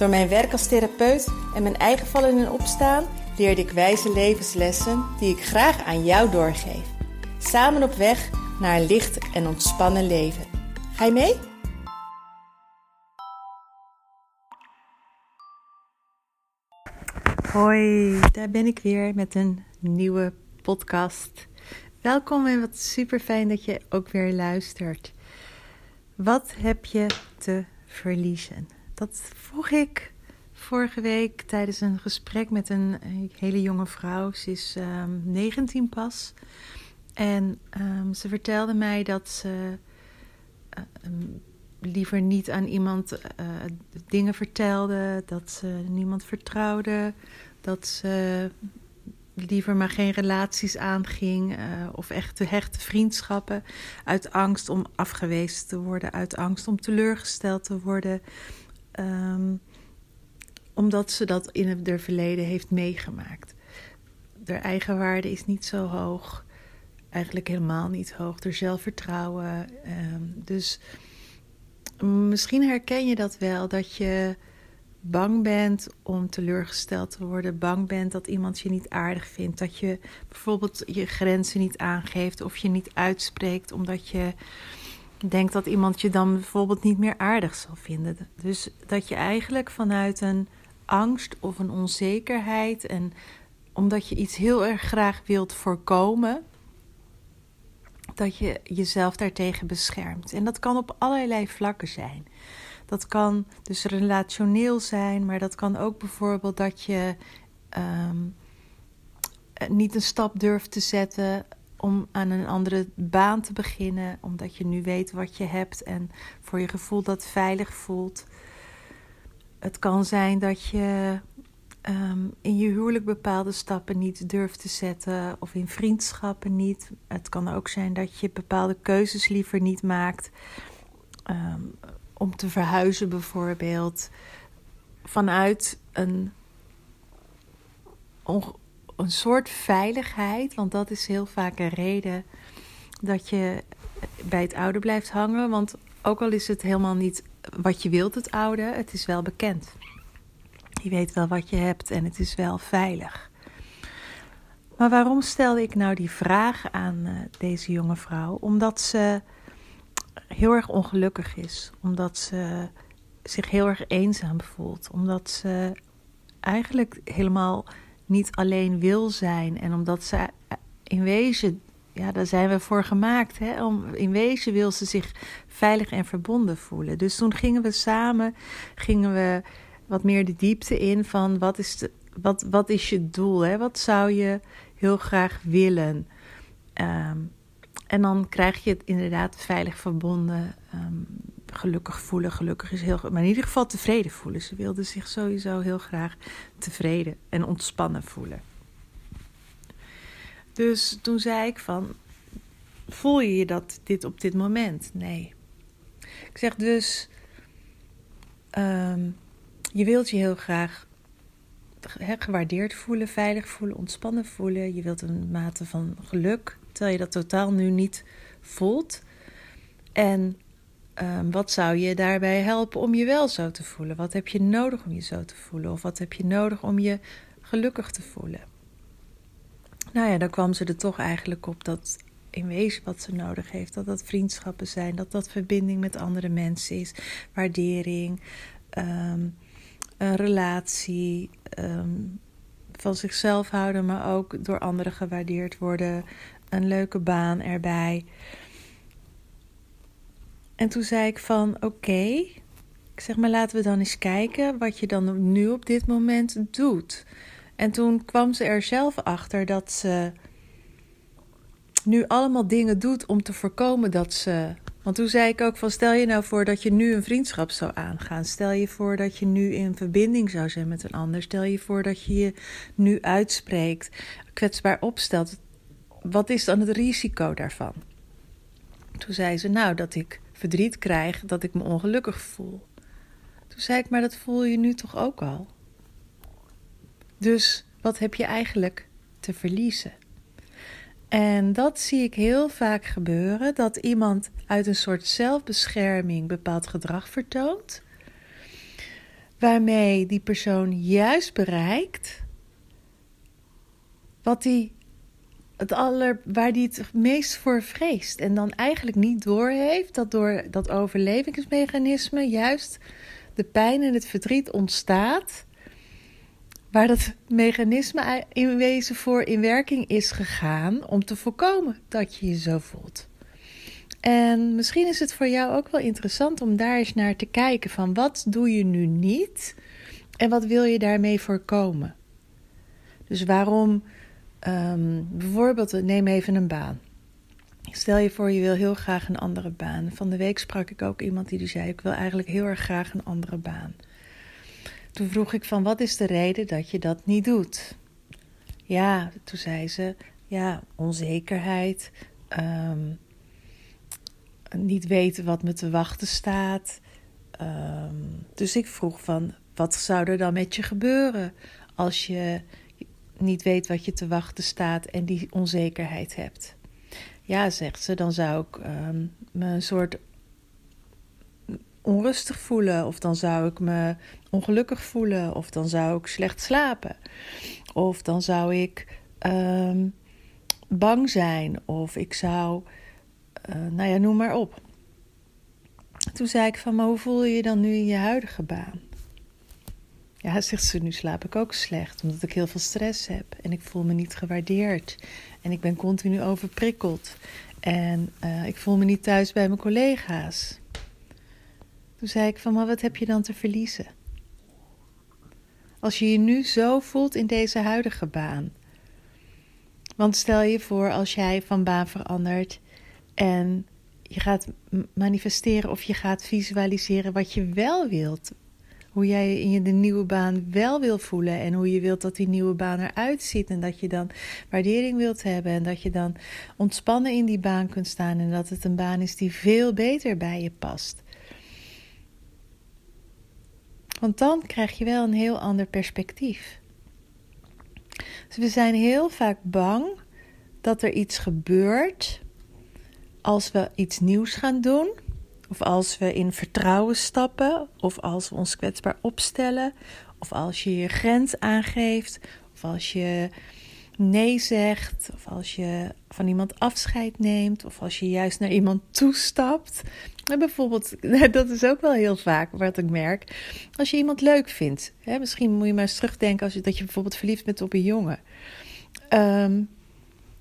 Door mijn werk als therapeut en mijn eigen vallen en opstaan leerde ik wijze levenslessen die ik graag aan jou doorgeef. Samen op weg naar een licht en ontspannen leven. Ga je mee? Hoi, daar ben ik weer met een nieuwe podcast. Welkom en wat super fijn dat je ook weer luistert. Wat heb je te verliezen? Dat vroeg ik vorige week tijdens een gesprek met een hele jonge vrouw. Ze is um, ehm, 19 pas. En um, ze vertelde mij dat ze uh, um, liever niet aan iemand uh, dingen vertelde, dat ze niemand vertrouwde, dat ze liever maar geen relaties aanging uh, of echte hechte vriendschappen uit angst om afgewezen te worden, uit angst om teleurgesteld te worden, um, omdat ze dat in het verleden heeft meegemaakt. De eigenwaarde is niet zo hoog, eigenlijk helemaal niet hoog. Er zelfvertrouwen. Um, dus misschien herken je dat wel, dat je bang bent om teleurgesteld te worden, bang bent dat iemand je niet aardig vindt, dat je bijvoorbeeld je grenzen niet aangeeft of je niet uitspreekt omdat je denkt dat iemand je dan bijvoorbeeld niet meer aardig zal vinden. Dus dat je eigenlijk vanuit een angst of een onzekerheid en omdat je iets heel erg graag wilt voorkomen, dat je jezelf daartegen beschermt. En dat kan op allerlei vlakken zijn. Dat kan dus relationeel zijn, maar dat kan ook bijvoorbeeld dat je um, niet een stap durft te zetten om aan een andere baan te beginnen, omdat je nu weet wat je hebt en voor je gevoel dat veilig voelt. Het kan zijn dat je um, in je huwelijk bepaalde stappen niet durft te zetten of in vriendschappen niet. Het kan ook zijn dat je bepaalde keuzes liever niet maakt. Um, om te verhuizen bijvoorbeeld. Vanuit een, een soort veiligheid. Want dat is heel vaak een reden dat je bij het oude blijft hangen. Want ook al is het helemaal niet wat je wilt, het oude, het is wel bekend. Je weet wel wat je hebt en het is wel veilig. Maar waarom stelde ik nou die vraag aan uh, deze jonge vrouw? Omdat ze heel erg ongelukkig is. Omdat ze zich heel erg eenzaam voelt. Omdat ze eigenlijk helemaal niet alleen wil zijn. En omdat ze in wezen, ja, daar zijn we voor gemaakt. Hè? Om, in wezen wil ze zich veilig en verbonden voelen. Dus toen gingen we samen, gingen we wat meer de diepte in van wat is, de, wat, wat is je doel? Hè? Wat zou je heel graag willen? Um, en dan krijg je het inderdaad veilig verbonden, um, gelukkig voelen. Gelukkig is heel, maar in ieder geval tevreden voelen. Ze wilde zich sowieso heel graag tevreden en ontspannen voelen. Dus toen zei ik van, voel je je dat dit op dit moment? Nee. Ik zeg dus, um, je wilt je heel graag gewaardeerd voelen, veilig voelen, ontspannen voelen. Je wilt een mate van geluk terwijl je dat totaal nu niet voelt. En um, wat zou je daarbij helpen om je wel zo te voelen? Wat heb je nodig om je zo te voelen? Of wat heb je nodig om je gelukkig te voelen? Nou ja, dan kwam ze er toch eigenlijk op dat in wezen wat ze nodig heeft. Dat dat vriendschappen zijn, dat dat verbinding met andere mensen is, waardering, um, een relatie, um, van zichzelf houden, maar ook door anderen gewaardeerd worden, een leuke baan erbij. En toen zei ik van oké, ik zeg maar laten we dan eens kijken wat je dan nu op dit moment doet. En toen kwam ze er zelf achter dat ze nu allemaal dingen doet om te voorkomen dat ze. Want toen zei ik ook van stel je nou voor dat je nu een vriendschap zou aangaan. Stel je voor dat je nu in verbinding zou zijn met een ander. Stel je voor dat je je nu uitspreekt, kwetsbaar opstelt. Wat is dan het risico daarvan? Toen zei ze nou dat ik verdriet krijg, dat ik me ongelukkig voel. Toen zei ik maar dat voel je nu toch ook al? Dus wat heb je eigenlijk te verliezen? En dat zie ik heel vaak gebeuren: dat iemand uit een soort zelfbescherming bepaald gedrag vertoont, waarmee die persoon juist bereikt wat die het aller, waar hij het meest voor vreest. En dan eigenlijk niet doorheeft dat door dat overlevingsmechanisme juist de pijn en het verdriet ontstaat waar dat mechanisme in wezen voor in werking is gegaan om te voorkomen dat je je zo voelt. En misschien is het voor jou ook wel interessant om daar eens naar te kijken van wat doe je nu niet en wat wil je daarmee voorkomen. Dus waarom, um, bijvoorbeeld, neem even een baan. Stel je voor, je wil heel graag een andere baan. Van de week sprak ik ook iemand die zei: Ik wil eigenlijk heel erg graag een andere baan. Toen vroeg ik van wat is de reden dat je dat niet doet? Ja, toen zei ze, ja, onzekerheid, um, niet weten wat me te wachten staat. Um, dus ik vroeg van, wat zou er dan met je gebeuren als je niet weet wat je te wachten staat en die onzekerheid hebt? Ja, zegt ze, dan zou ik um, me een soort onrustig voelen, of dan zou ik me ongelukkig voelen, of dan zou ik slecht slapen, of dan zou ik ehm, bang zijn, of ik zou, uh, nou ja, noem maar op. Toen zei ik van, hoe voel je je dan nu in je huidige baan? Ja, zegt ze, nu slaap ik ook slecht, omdat ik heel veel stress heb en ik voel me niet gewaardeerd en ik ben continu overprikkeld en uh, ik voel me niet thuis bij mijn collega's. Toen zei ik van, maar wat heb je dan te verliezen? Als je je nu zo voelt in deze huidige baan. Want stel je voor als jij van baan verandert en je gaat manifesteren of je gaat visualiseren wat je wel wilt. Hoe jij je in de nieuwe baan wel wil voelen en hoe je wilt dat die nieuwe baan eruit ziet. En dat je dan waardering wilt hebben en dat je dan ontspannen in die baan kunt staan en dat het een baan is die veel beter bij je past. Want dan krijg je wel een heel ander perspectief. Dus we zijn heel vaak bang dat er iets gebeurt als we iets nieuws gaan doen, of als we in vertrouwen stappen, of als we ons kwetsbaar opstellen, of als je je grens aangeeft, of als je nee zegt, of als je van iemand afscheid neemt, of als je juist naar iemand toestapt. En bijvoorbeeld, dat is ook wel heel vaak wat ik merk. Als je iemand leuk vindt, hè, misschien moet je maar eens terugdenken als dat je bijvoorbeeld verliefd bent op een jongen. Um,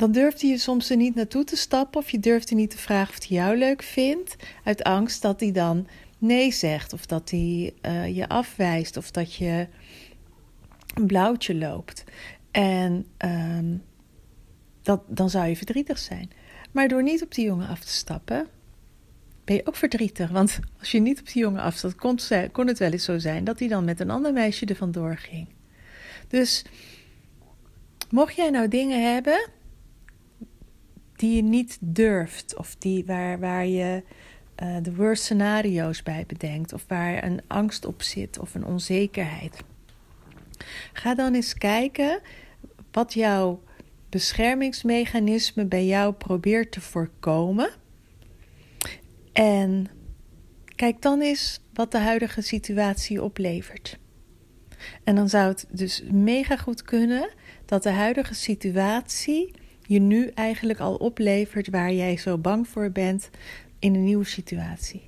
dan durft hij je soms er niet naartoe te stappen, of je durft hij niet te vragen of hij jou leuk vindt, uit angst dat hij dan nee zegt, of dat hij uh, je afwijst, of dat je een blauwtje loopt. En um, dat, dan zou je verdrietig zijn. Maar door niet op die jongen af te stappen, ben je ook verdrietig. Want als je niet op die jongen afstapt, kon, kon het wel eens zo zijn dat hij dan met een ander meisje er vandoor ging. Dus mocht jij nou dingen hebben die je niet durft, of die, waar, waar je uh, de worst scenario's bij bedenkt, of waar een angst op zit of een onzekerheid, ga dan eens kijken wat jouw beschermingsmechanisme bij jou probeert te voorkomen. En kijk dan eens wat de huidige situatie oplevert. En dan zou het dus mega goed kunnen dat de huidige situatie je nu eigenlijk al oplevert waar jij zo bang voor bent in een nieuwe situatie.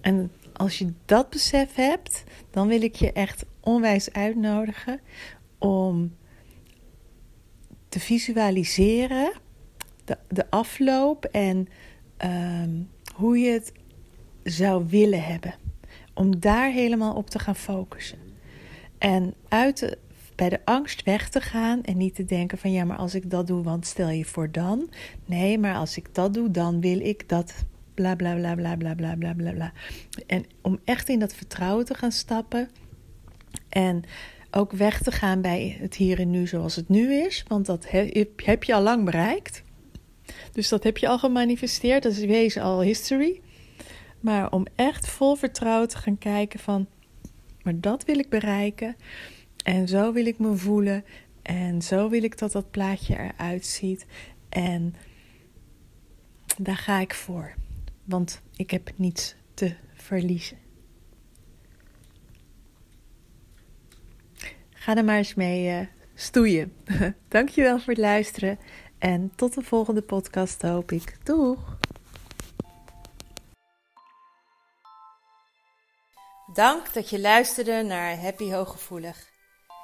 En als je dat besef hebt, dan wil ik je echt onwijs uitnodigen om te visualiseren, de, de afloop en ehm, hoe je het zou willen hebben. Om daar helemaal op te gaan focussen. En uit de bij de angst weg te gaan en niet te denken van ja, maar als ik dat doe, want stel je voor dan. Nee, maar als ik dat doe, dan wil ik dat bla bla bla bla bla bla bla bla. En om echt in dat vertrouwen te gaan stappen en ook weg te gaan bij het hier en nu zoals het nu is, want dat heb je al lang bereikt. Dus dat heb je al gemanifesteerd, dat is wezen al history. Maar om echt vol vertrouwen te gaan kijken van, maar dat wil ik bereiken en zo wil ik me voelen en zo wil ik dat dat plaatje eruit ziet en daar ga ik voor, want ik heb niets te verliezen. Ga er maar eens mee uh, stoeien. Dankjewel voor het luisteren en tot de volgende podcast hoop ik. Doeg! Dank dat je luisterde naar Happy Hooggevoelig.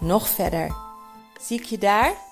nog verder. Zie ik je daar?